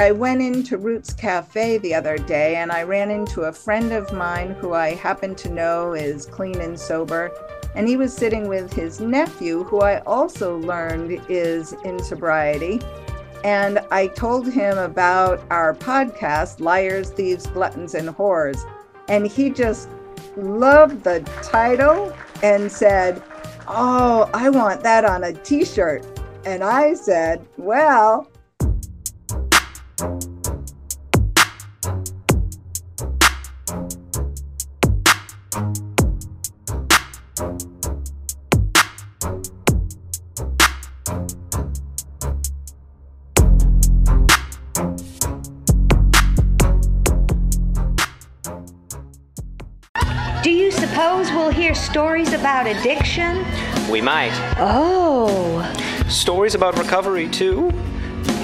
I went into Roots Cafe the other day and I ran into a friend of mine who I happen to know is clean and sober. And he was sitting with his nephew, who I also learned is in sobriety. And I told him about our podcast, Liars, Thieves, Gluttons, and Whores. And he just loved the title and said, Oh, I want that on a t shirt. And I said, Well, Do you suppose we'll hear stories about addiction? We might. Oh. Stories about recovery, too?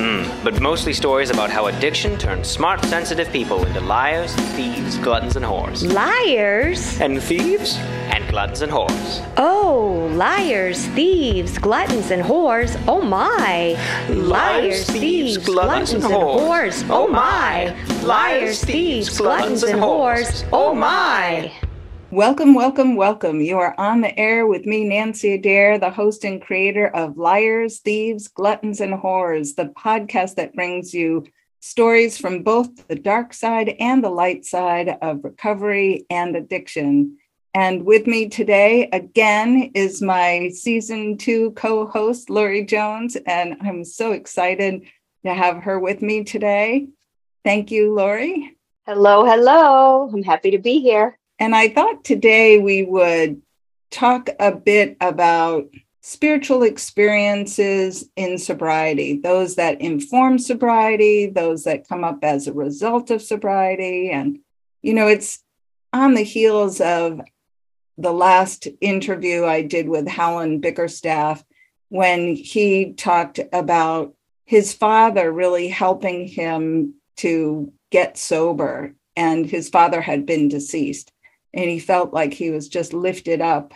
Hmm, but mostly stories about how addiction turns smart, sensitive people into liars, thieves, gluttons, and whores. Liars? And thieves? And gluttons and whores. Oh, liars, thieves, gluttons, and whores. Oh my. Liars, thieves, gluttons, and whores. Oh my. Liars, thieves, gluttons, and whores. Oh my. Welcome, welcome, welcome. You are on the air with me, Nancy Adair, the host and creator of Liars, Thieves, Gluttons, and Whores, the podcast that brings you stories from both the dark side and the light side of recovery and addiction. And with me today, again, is my season two co host, Laurie Jones. And I'm so excited to have her with me today. Thank you, Laurie. Hello, hello. I'm happy to be here. And I thought today we would talk a bit about spiritual experiences in sobriety, those that inform sobriety, those that come up as a result of sobriety. And, you know, it's on the heels of the last interview I did with Howland Bickerstaff when he talked about his father really helping him to get sober. And his father had been deceased and he felt like he was just lifted up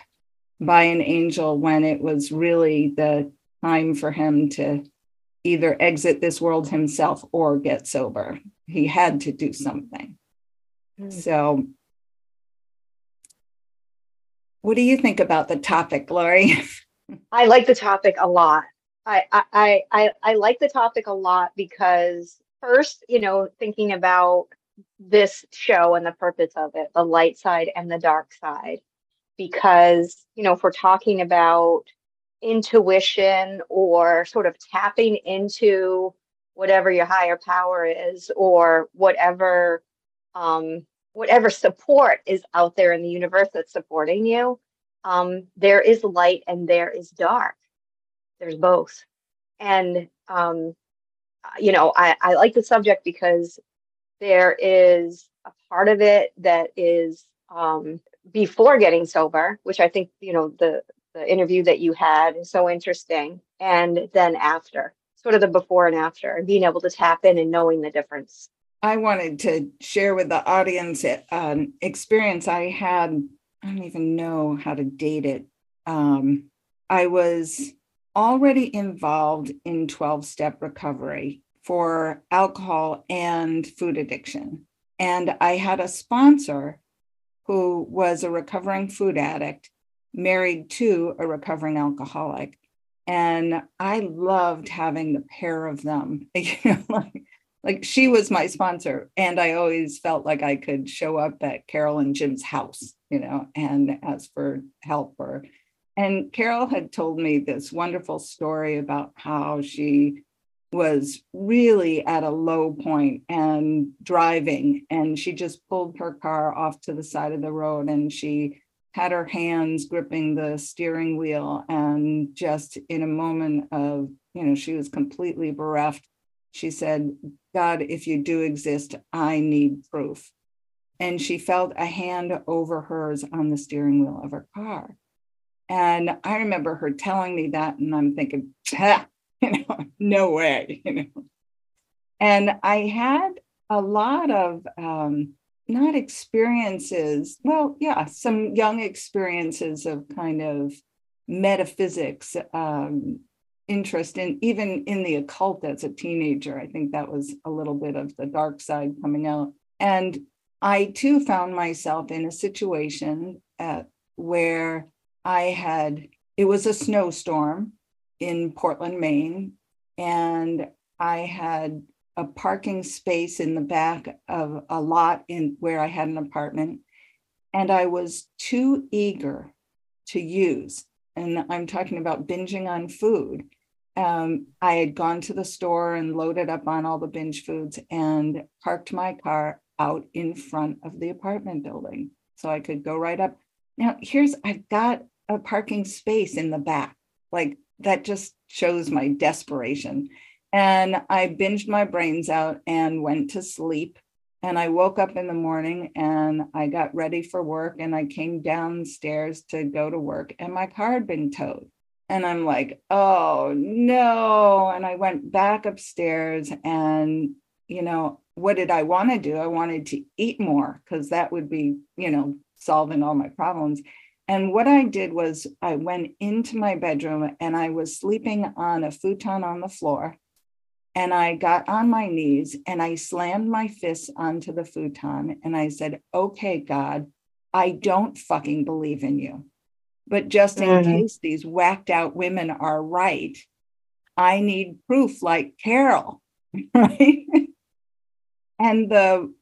by an angel when it was really the time for him to either exit this world himself or get sober. He had to do something. Mm. So, what do you think about the topic, Laurie? I like the topic a lot. I, I I I like the topic a lot because first, you know, thinking about this show and the purpose of it the light side and the dark side. Because you know if we're talking about intuition or sort of tapping into whatever your higher power is or whatever um, whatever support is out there in the universe that's supporting you um, there is light and there is dark. There's both. And um, you know I, I like the subject because there is a part of it that is um, before getting sober, which I think you know the the interview that you had is so interesting, and then after, sort of the before and after, and being able to tap in and knowing the difference. I wanted to share with the audience an experience I had. I don't even know how to date it. Um, I was already involved in 12 step recovery for alcohol and food addiction. And I had a sponsor who was a recovering food addict, married to a recovering alcoholic. And I loved having the pair of them. Like, like she was my sponsor. And I always felt like I could show up at Carol and Jim's house, you know, and ask for help or and Carol had told me this wonderful story about how she was really at a low point and driving and she just pulled her car off to the side of the road and she had her hands gripping the steering wheel and just in a moment of you know she was completely bereft she said god if you do exist i need proof. And she felt a hand over hers on the steering wheel of her car. And i remember her telling me that and i'm thinking you know, no way, you know. And I had a lot of um, not experiences, well, yeah, some young experiences of kind of metaphysics, um, interest in even in the occult as a teenager. I think that was a little bit of the dark side coming out. And I too found myself in a situation uh, where I had, it was a snowstorm in Portland, Maine, and I had a parking space in the back of a lot in where I had an apartment. And I was too eager to use. And I'm talking about binging on food. Um, I had gone to the store and loaded up on all the binge foods and parked my car out in front of the apartment building so I could go right up. Now, here's I've got a parking space in the back. Like that just shows my desperation. And I binged my brains out and went to sleep. And I woke up in the morning and I got ready for work and I came downstairs to go to work and my car had been towed. And I'm like, oh no. And I went back upstairs and, you know, what did I want to do? I wanted to eat more because that would be, you know, solving all my problems. And what I did was I went into my bedroom and I was sleeping on a futon on the floor. And I got on my knees and I slammed my fists onto the futon and I said, Okay, God, I don't fucking believe in you. But just in mm-hmm. case these whacked out women are right, I need proof like Carol, right? and the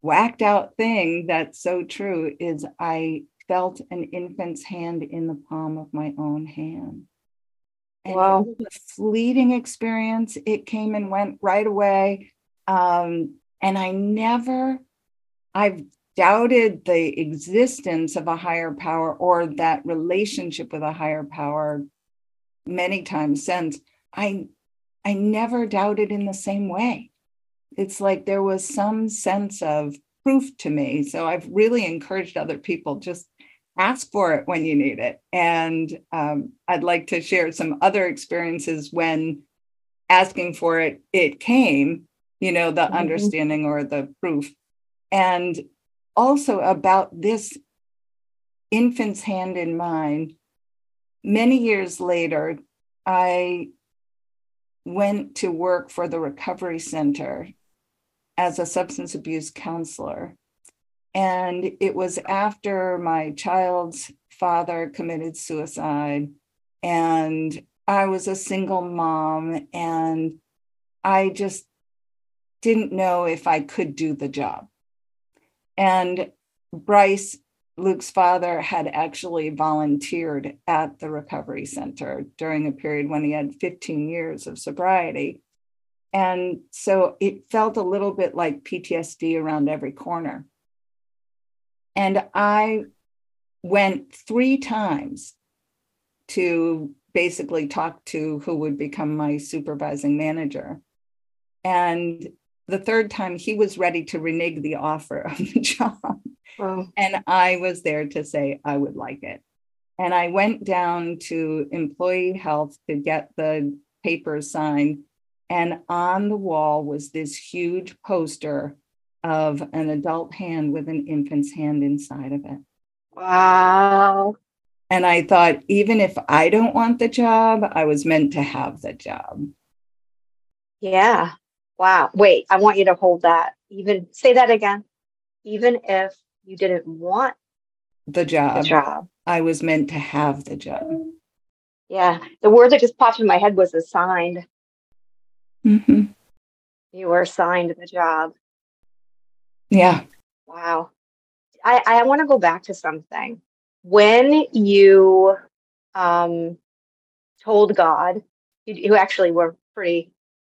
whacked out thing that's so true is I felt an infant's hand in the palm of my own hand. And wow. it was a fleeting experience. It came and went right away. Um, and I never, I've doubted the existence of a higher power or that relationship with a higher power many times since. I I never doubted in the same way. It's like there was some sense of proof to me. So I've really encouraged other people just ask for it when you need it. And um, I'd like to share some other experiences when asking for it, it came, you know, the mm-hmm. understanding or the proof. And also about this infant's hand in mine, many years later, I went to work for the Recovery Center as a substance abuse counselor. And it was after my child's father committed suicide. And I was a single mom. And I just didn't know if I could do the job. And Bryce, Luke's father, had actually volunteered at the recovery center during a period when he had 15 years of sobriety. And so it felt a little bit like PTSD around every corner. And I went three times to basically talk to who would become my supervising manager. And the third time, he was ready to renege the offer of the job. Wow. And I was there to say I would like it. And I went down to employee health to get the papers signed. And on the wall was this huge poster of an adult hand with an infant's hand inside of it. Wow. And I thought, even if I don't want the job, I was meant to have the job. Yeah. Wow. Wait, I want you to hold that. Even say that again. Even if you didn't want the job, the job, I was meant to have the job. Yeah. The word that just popped in my head was assigned. Mm-hmm. You were assigned the job. Yeah. Wow. I, I want to go back to something. When you um, told God, you, you actually were pretty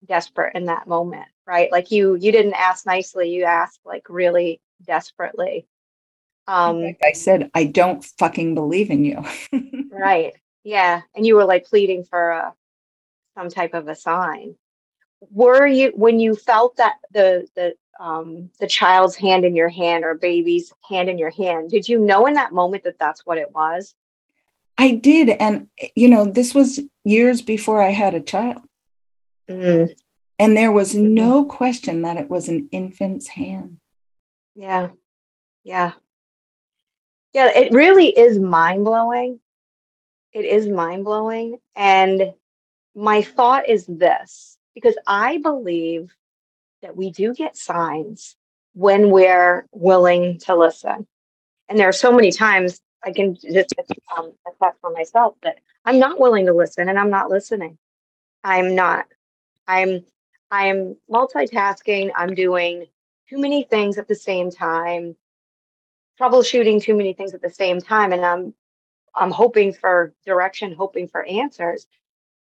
desperate in that moment, right? Like you you didn't ask nicely, you asked like really desperately. Um like I said, I don't fucking believe in you. right. Yeah. And you were like pleading for a some type of a sign. Were you when you felt that the the um, the child's hand in your hand or baby's hand in your hand. Did you know in that moment that that's what it was? I did. And, you know, this was years before I had a child. Mm. And there was mm-hmm. no question that it was an infant's hand. Yeah. Yeah. Yeah. It really is mind blowing. It is mind blowing. And my thought is this because I believe that we do get signs when we're willing to listen. And there are so many times I can just um, for myself that I'm not willing to listen and I'm not listening. I'm not. I'm I'm multitasking. I'm doing too many things at the same time, troubleshooting too many things at the same time, and I'm I'm hoping for direction, hoping for answers.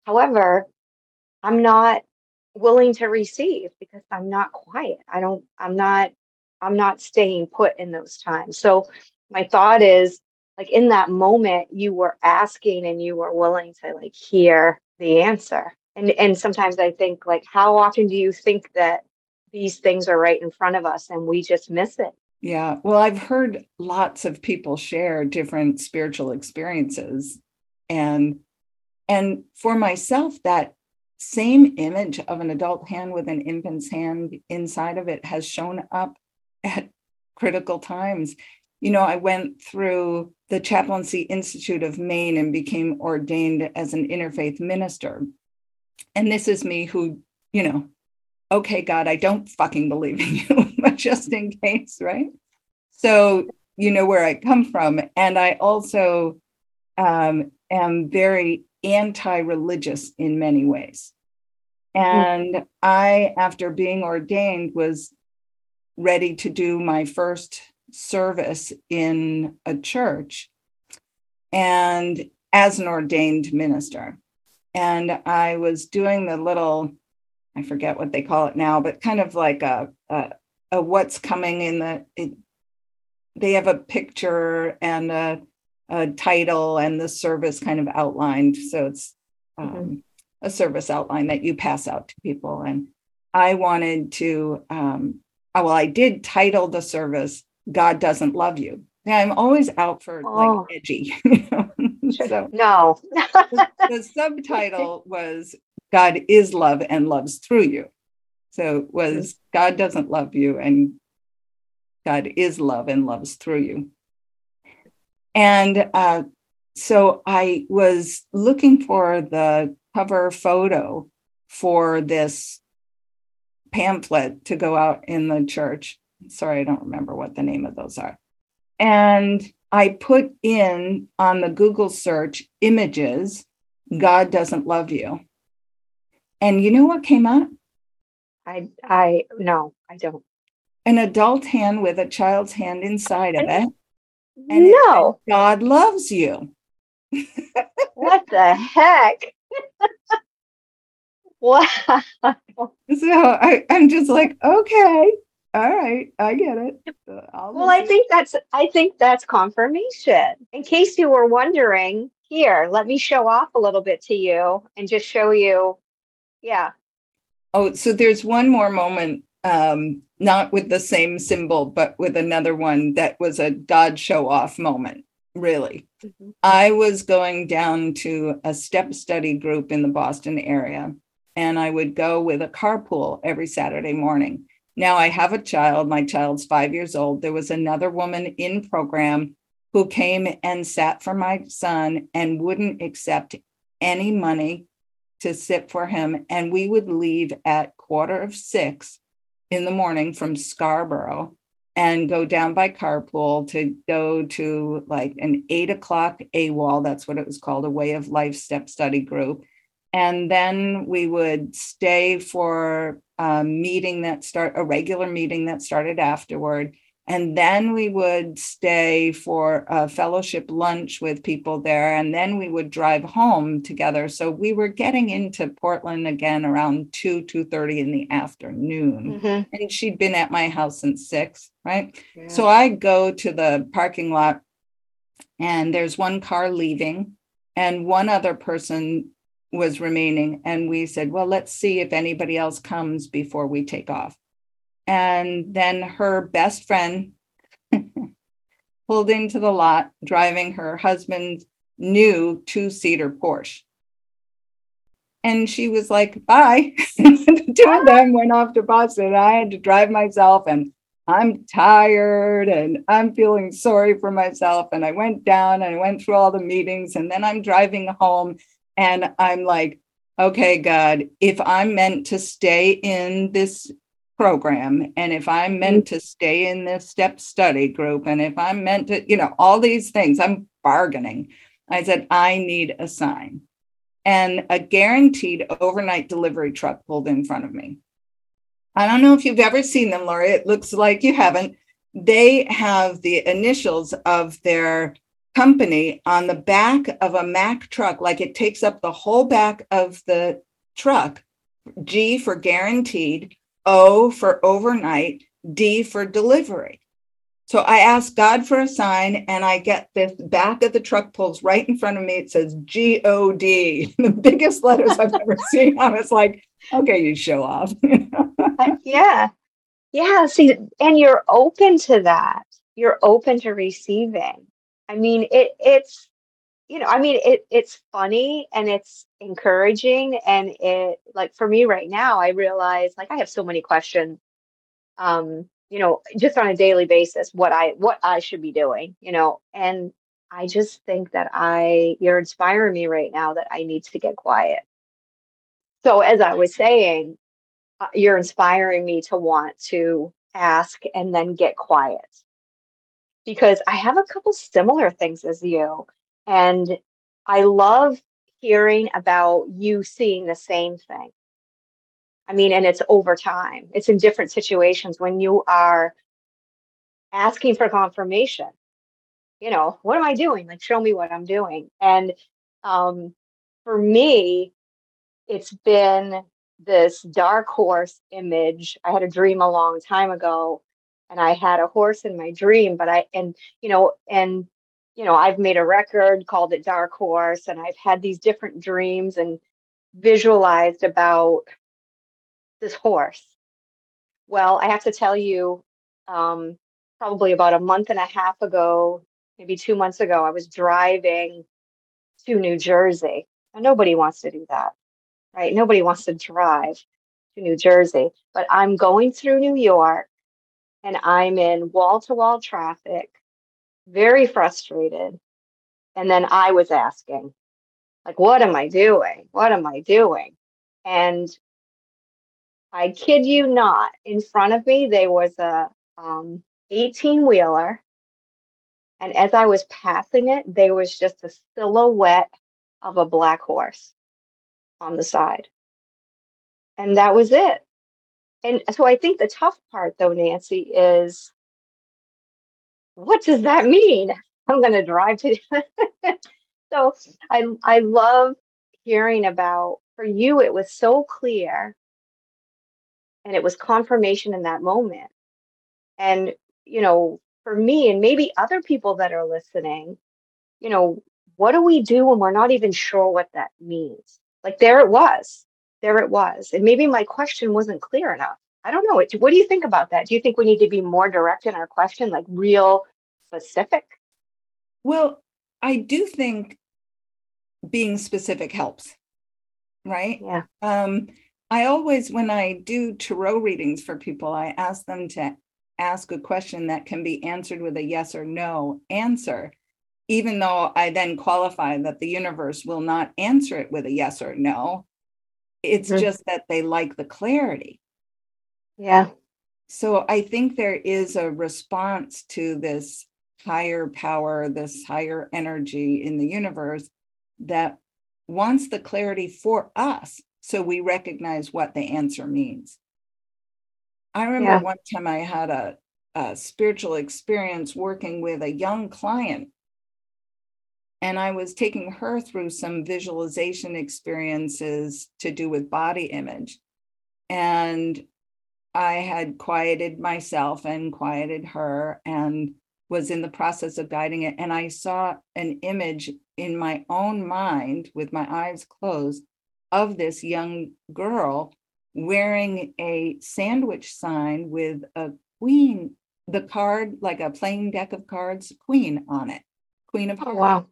However, I'm not willing to receive because I'm not quiet. I don't, I'm not, I'm not staying put in those times. So my thought is like in that moment, you were asking and you were willing to like hear the answer. And and sometimes I think like how often do you think that these things are right in front of us and we just miss it? Yeah. Well, I've heard lots of people share different spiritual experiences and and for myself that same image of an adult hand with an infant's hand inside of it has shown up at critical times. You know, I went through the Chaplaincy Institute of Maine and became ordained as an interfaith minister. And this is me who, you know, okay, God, I don't fucking believe in you, but just in case, right? So, you know where I come from. And I also um, am very anti religious in many ways. Mm. And I, after being ordained, was ready to do my first service in a church and as an ordained minister. And I was doing the little, I forget what they call it now, but kind of like a, a, a what's coming in the, it, they have a picture and a, a title and the service kind of outlined. So it's mm-hmm. um, mm-hmm. a service outline that you pass out to people. And I wanted to, um, well, I did title the service God Doesn't Love You. Yeah, I'm always out for oh. like edgy. so no. the, the subtitle was God is love and loves through you. So it was God doesn't love you and God is love and loves through you. And uh, so I was looking for the cover photo for this pamphlet to go out in the church. Sorry, I don't remember what the name of those are. And I put in on the Google search images, God doesn't love you. And you know what came up? I I no, I don't. An adult hand with a child's hand inside of it. And no. God loves you. what the heck? wow. So I, I'm just like, okay, all right, I get it. well, I think that's I think that's confirmation. In case you were wondering, here, let me show off a little bit to you and just show you. Yeah. Oh, so there's one more moment um, not with the same symbol, but with another one that was a God show off moment, really. Mm-hmm. I was going down to a step study group in the Boston area, and I would go with a carpool every Saturday morning. Now I have a child, my child's five years old. There was another woman in program who came and sat for my son and wouldn't accept any money to sit for him. And we would leave at quarter of six in the morning from Scarborough and go down by carpool to go to like an eight o'clock AWOL. That's what it was called, a way of life step study group. And then we would stay for a meeting that start a regular meeting that started afterward. And then we would stay for a fellowship lunch with people there. And then we would drive home together. So we were getting into Portland again around 2, 2.30 in the afternoon. Mm-hmm. And she'd been at my house since 6, right? Yeah. So I go to the parking lot and there's one car leaving and one other person was remaining. And we said, well, let's see if anybody else comes before we take off. And then her best friend pulled into the lot driving her husband's new two seater Porsche. And she was like, bye. the two of them went off to Boston. I had to drive myself, and I'm tired and I'm feeling sorry for myself. And I went down and I went through all the meetings, and then I'm driving home and I'm like, okay, God, if I'm meant to stay in this program and if I'm meant mm-hmm. to stay in this step study group and if I'm meant to, you know, all these things, I'm bargaining. I said, I need a sign. And a guaranteed overnight delivery truck pulled in front of me. I don't know if you've ever seen them, Laurie. It looks like you haven't. They have the initials of their company on the back of a Mack truck, like it takes up the whole back of the truck. G for guaranteed, O for overnight, D for delivery. So I ask God for a sign and I get this back of the truck pulls right in front of me. It says G O D, the biggest letters I've ever seen. I was like, okay, you show off. Uh, yeah. Yeah. See, and you're open to that. You're open to receiving. I mean, it it's you know, I mean it it's funny and it's encouraging and it like for me right now, I realize like I have so many questions. Um, you know, just on a daily basis, what I what I should be doing, you know, and I just think that I you're inspiring me right now that I need to get quiet. So as I was saying, uh, you're inspiring me to want to ask and then get quiet because I have a couple similar things as you. And I love hearing about you seeing the same thing. I mean, and it's over time, it's in different situations when you are asking for confirmation. You know, what am I doing? Like, show me what I'm doing. And um, for me, it's been this dark horse image. I had a dream a long time ago and I had a horse in my dream, but I and you know, and you know, I've made a record called it Dark Horse, and I've had these different dreams and visualized about this horse. Well, I have to tell you, um, probably about a month and a half ago, maybe two months ago, I was driving to New Jersey. Nobody wants to do that right? Nobody wants to drive to New Jersey, but I'm going through New York and I'm in wall to wall traffic, very frustrated. And then I was asking, like, what am I doing? What am I doing? And I kid you not, in front of me, there was a um, 18 wheeler. And as I was passing it, there was just a silhouette of a black horse on the side. And that was it. And so I think the tough part, though, Nancy, is what does that mean? I'm going to drive to. so I I love hearing about. For you, it was so clear, and it was confirmation in that moment. And you know, for me, and maybe other people that are listening, you know, what do we do when we're not even sure what that means? Like there it was. There it was. And maybe my question wasn't clear enough. I don't know. What do you think about that? Do you think we need to be more direct in our question, like real specific? Well, I do think being specific helps, right? Yeah. Um, I always, when I do tarot readings for people, I ask them to ask a question that can be answered with a yes or no answer even though I then qualify that the universe will not answer it with a yes or no, it's mm-hmm. just that they like the clarity. Yeah. So I think there is a response to this higher power, this higher energy in the universe that wants the clarity for us so we recognize what the answer means. I remember yeah. one time I had a, a spiritual experience working with a young client and I was taking her through some visualization experiences to do with body image. And I had quieted myself and quieted her and was in the process of guiding it. And I saw an image in my own mind with my eyes closed of this young girl wearing a sandwich sign with a queen, the card, like a playing deck of cards, queen on it. Queen of oh, wow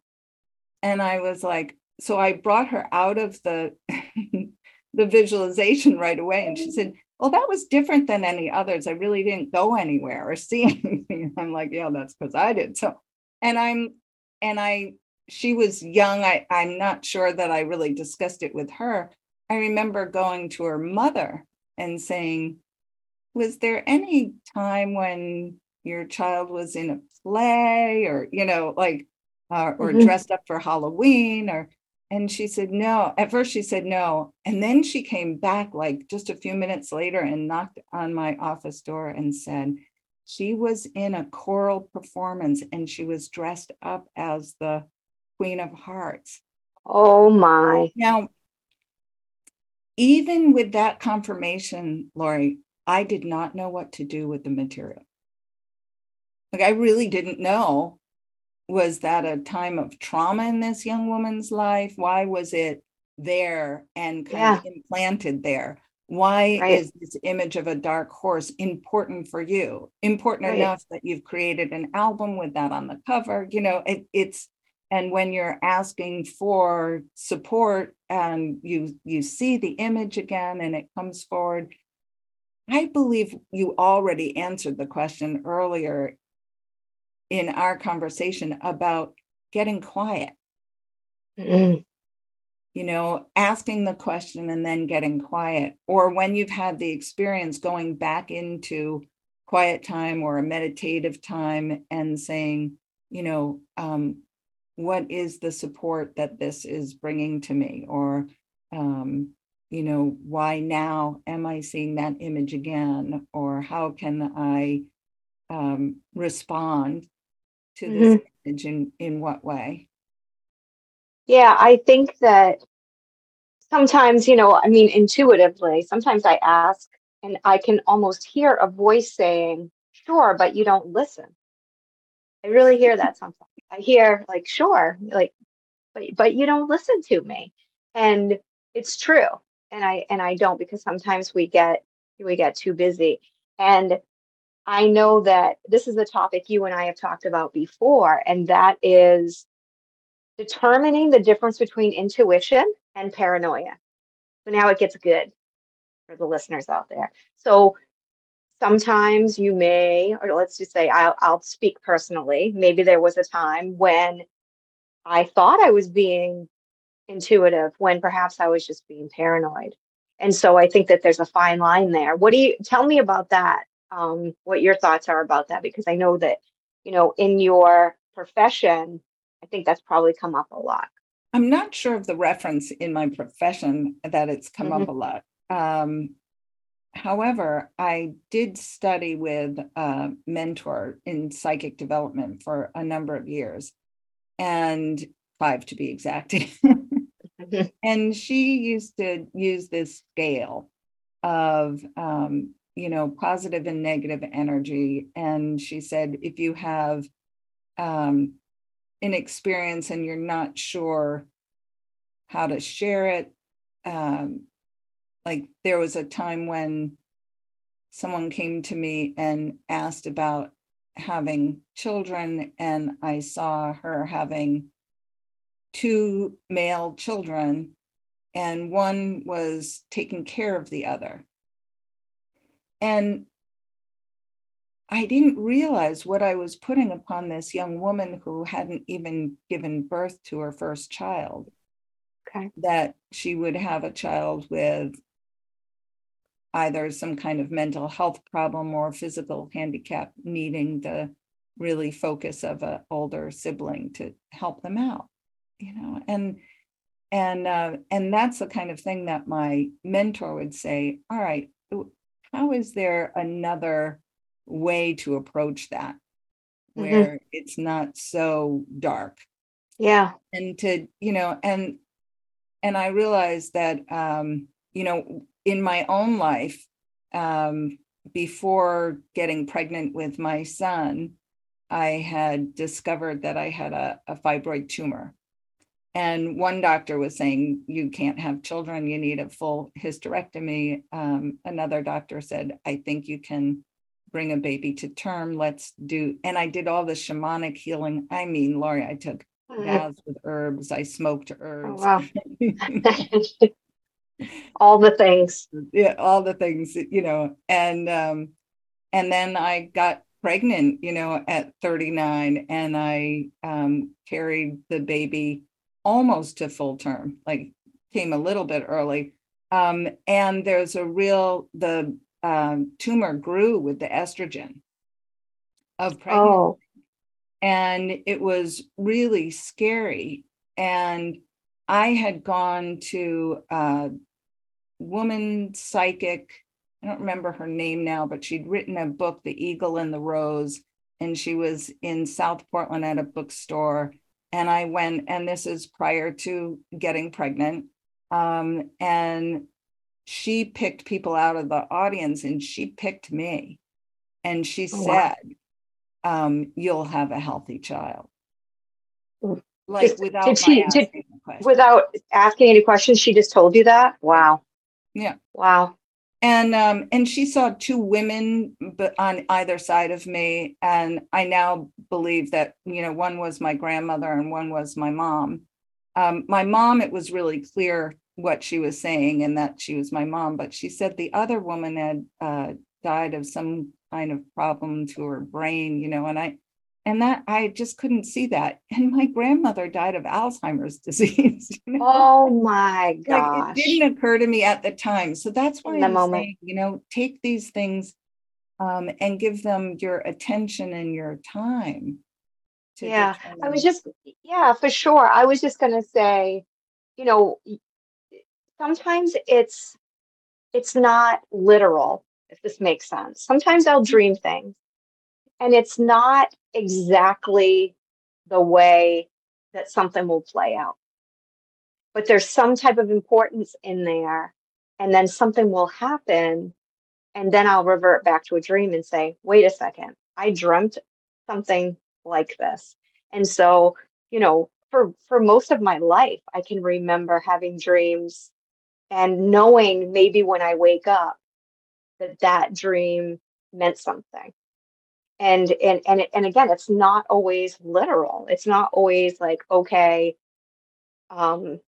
and I was like, so I brought her out of the the visualization right away, and she mm. said, "Well, that was different than any others. I really didn't go anywhere or see anything." I'm like, "Yeah, that's because I did." So, and I'm and I she was young. I I'm not sure that I really discussed it with her, I remember going to her mother and saying, Was there any time when your child was in a play or, you know, like, uh, or Mhm. dressed up for Halloween or, and she said, no. At first she said no. And then she came back like just a few minutes later and knocked on my office door and said, she was in a choral performance and she was dressed up as the Queen of Hearts. Oh my. Now, even with that confirmation, Laurie, I did not know what to do with the material. Like, I really didn't know. Was that a time of trauma in this young woman's life? Why was it there and kind of implanted there? Why Right. is this image of a dark horse important for you? Important Right. enough that you've created an album with that on the cover. You know, it, it's and when you're asking for support and you you see the image again and it comes forward i believe you already answered the question earlier in our conversation about getting quiet. Mm, you know asking the question and then getting quiet. Or when you've had the experience going back into quiet time or a meditative time and saying you know um, what is the support that this is bringing to me? Or um, you know why now am i seeing that image again? Or how can i um, respond to this mm-hmm. image in in what way Yeah, I think that sometimes, you know, I mean, intuitively, sometimes I ask and I can almost hear a voice saying, sure, but you don't listen. I really hear that sometimes. I hear like, sure, like, but but you don't listen to me. And it's true. And I and I don't because sometimes we get we get too busy. And I know that this is a topic you and I have talked about before, and that is determining the difference between intuition and paranoia. So now it gets good for the listeners out there. So sometimes you may, or let's just say I'll, I'll speak personally. Maybe there was a time when I thought I was being intuitive when perhaps I was just being paranoid. And so I think that there's a fine line there. What do you tell me about that? Um, what your thoughts are about that? Because I know that, you know, in your profession, I think that's probably come up a lot. i'm not sure of the reference in my profession that it's come up a lot um, however i did study with a mentor in psychic development for a number of years and five to be exact and she used to use this scale of um, you know positive and negative energy and she said if you have um, an experience and you're not sure how to share it um, like there was a time when someone came to me and asked about having children and i saw her having two male children and one was taking care of the other and I didn't realize what I was putting upon this young woman who hadn't even given birth to her first child Okay. that she would have a child with either some kind of mental health problem or physical handicap needing the really focus of an older sibling to help them out you know and and uh, and that's the kind of thing that my mentor would say all right how is there another way to approach that Mhm. where it's not so dark Yeah. and to you know and and i realized that um you know in my own life um before getting pregnant with my son i had discovered that i had a, a fibroid tumor and one doctor was saying you can't have children you need a full hysterectomy um, another doctor said i think you can bring a baby to term let's do and i did all the shamanic healing i mean laurie i took Mhm. baths with herbs. I smoked Oh, herbs. wow. All the things. yeah, all the things, you know. And um, and then I got pregnant, you know, at 39, and I um, carried the baby almost to full term, like came a little bit early, Um, and there's a real, the um, tumor grew with the estrogen of pregnancy. Oh, And it was really scary. And I had gone to a woman psychic. I don't remember her name now, but she'd written a book, The Eagle and the Rose. And she was in South Portland at a bookstore. And I went, and this is prior to getting pregnant. Um, and she picked people out of the audience and she picked me. And she Oh, wow. said, um, You'll have a healthy child. Mm. Like Just- without did she- asking question. without asking any questions, she just told you that? Wow. Yeah. Wow. And um and she saw two women but on either side of me. And i now believe that you know one was my grandmother and one was my mom. Um my mom it was really clear what she was saying and that she was my mom but she said the other woman had uh died of some kind of problem to her brain you know and i and that i just couldn't see that and my grandmother died of alzheimer's disease you know? Oh my like gosh. it didn't occur to me at the time so that's why i'm moment. saying you know take these things um, and give them your attention and your time Yeah, I was just, yeah, for sure. I was just gonna say, you know, sometimes it's it's not literal, if this makes sense. Sometimes I'll dream things and it's not exactly the way that something will play out. But there's some type of importance in there, and then something will happen, and then I'll revert back to a dream and say, wait a second, I dreamt something like this. And so, you know, for for most of my life, I can remember having dreams and knowing maybe when I wake up that that dream meant something. And and and and again, it's not always literal. It's not always like okay, um,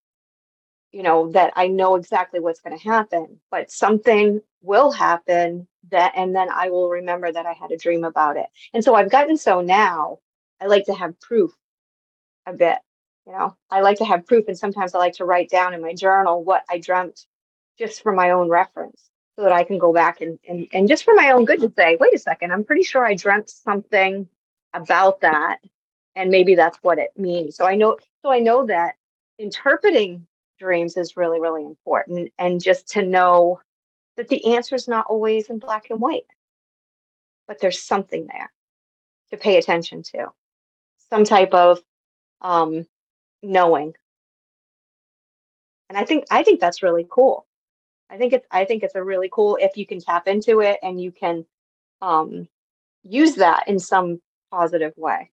you know that I know exactly what's going to happen, but something will happen that, and then I will remember that I had a dream about it. And so I've gotten so now. I like to have proof a bit. You know, I like to have proof, and sometimes I like to write down in my journal what I dreamt just for my own reference so that I can go back and, and, and just for my own good to say, wait a second, I'm pretty sure I dreamt something about that. And maybe that's what it means. So I know, so I know that interpreting dreams is really, really important. And just to know that the answer is not always in black and white, but there's something there to pay attention to, some type of um, knowing. And I think I think that's really cool. I think it's I think it's a really cool if you can tap into it and you can um, use that in some positive way.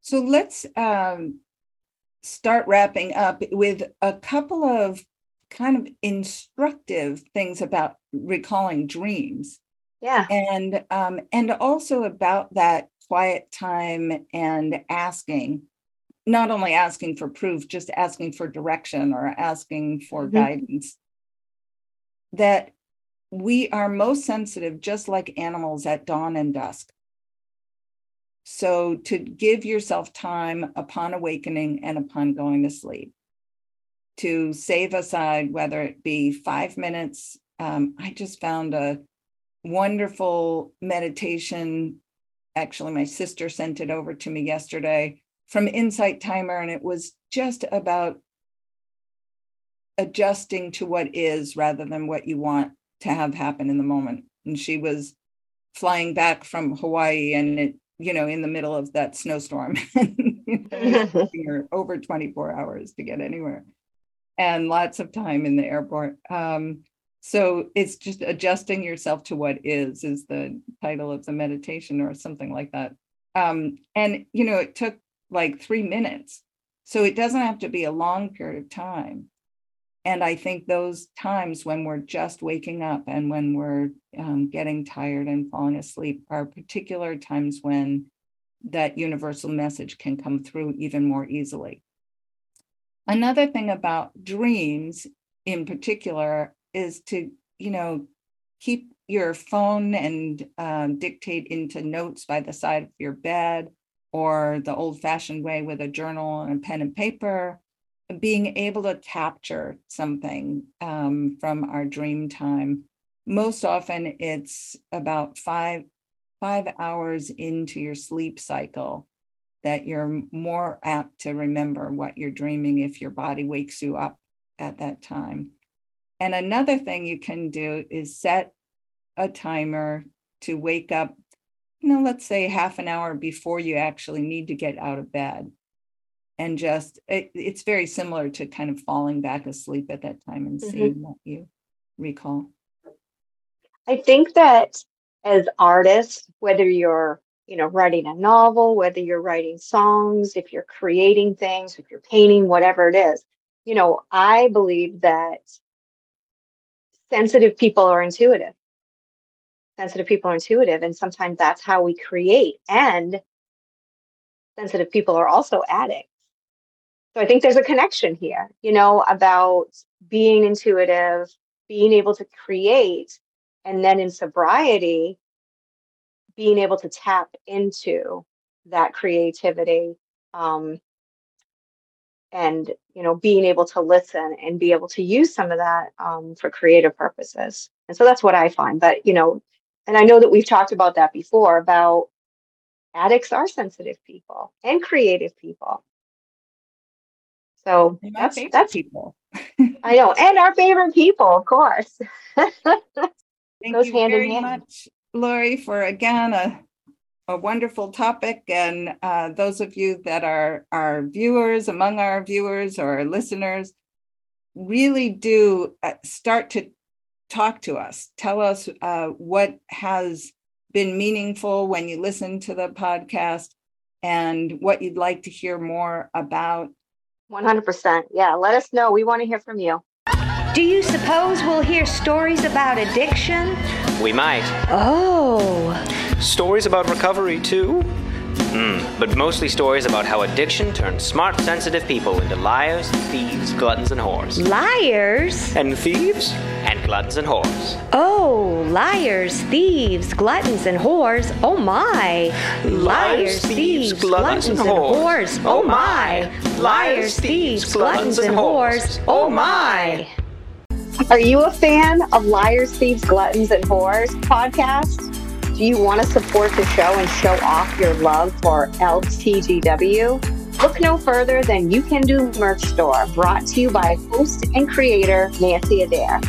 so let's um, start wrapping up with a couple of kind of instructive things about recalling dreams Yeah. and um, and also about that quiet time and asking not only asking for proof just asking for direction or asking for Mhm. guidance that we are most sensitive just like animals at dawn and dusk so to give yourself time upon awakening and upon going to sleep to save aside whether it be five minutes um, i just found a wonderful meditation. Actually, my sister sent it over to me yesterday from Insight Timer, and it was just about adjusting to what is rather than what you want to have happen in the moment. And she was flying back from Hawaii and it, you know, in the middle of that snowstorm. it took her over 24 hours to get anywhere and lots of time in the airport. Um, so it's just adjusting yourself to what is is the title of the meditation or something like that um, and you know it took like three minutes so it doesn't have to be a long period of time and i think those times when we're just waking up and when we're um, getting tired and falling asleep are particular times when that universal message can come through even more easily. Another thing about dreams in particular is to you know keep your phone and um, dictate into notes by the side of your bed or the old fashioned way with a journal and a pen and paper being able to capture something um, from our dream time. Most often, it's about five five hours into your sleep cycle that you're more apt to remember what you're dreaming if your body wakes you up at that time. And another thing you can do is set a timer to wake up, you know, let's say half an hour before you actually need to get out of bed. And just, it, it's very similar to kind of falling back asleep at that time and Mhm. seeing what you recall. I think that as artists, whether you're, you know, writing a novel, whether you're writing songs, if you're creating things, if you're painting, whatever it is, you know, I believe that sensitive people are intuitive. Sensitive people are intuitive, and sometimes that's how we create. And sensitive people are also addicts. So I think there's a connection here, you know, about being intuitive, being able to create, and then in sobriety being able to tap into that creativity um, and you know being able to listen and be able to use some of that um, for creative purposes. And so that's what i find but you know and i know that we've talked about that before about addicts are sensitive people and creative people so that's that's people. i know and our favorite people of course Thank goes you hand in very hand. much, Laurie, for again a, a wonderful topic. And uh, those of you that are our viewers, among our viewers or our listeners, really do uh, start to talk to us. Tell us uh, what has been meaningful when you listen to the podcast and what you'd like to hear more about. 100% yeah let us know we want to hear from you Do you suppose we'll hear stories about addiction? We might. Oh. Stories about recovery, too? Hmm, but mostly stories about how addiction turns smart, sensitive people into liars, thieves, gluttons, and whores. Liars? And thieves? And gluttons and whores. Oh, liars, thieves, gluttons, and whores. Oh my. Liars, thieves, gluttons, and whores. Oh, oh my. Liars, thieves, gluttons, and whores. Oh my. Are you a fan of Liars, Thieves, Gluttons, and Whores podcast? Do you want to support the show and show off your love for LTGW? Look no further than You Can Do merch store brought to you by host and creator Nancy Adair.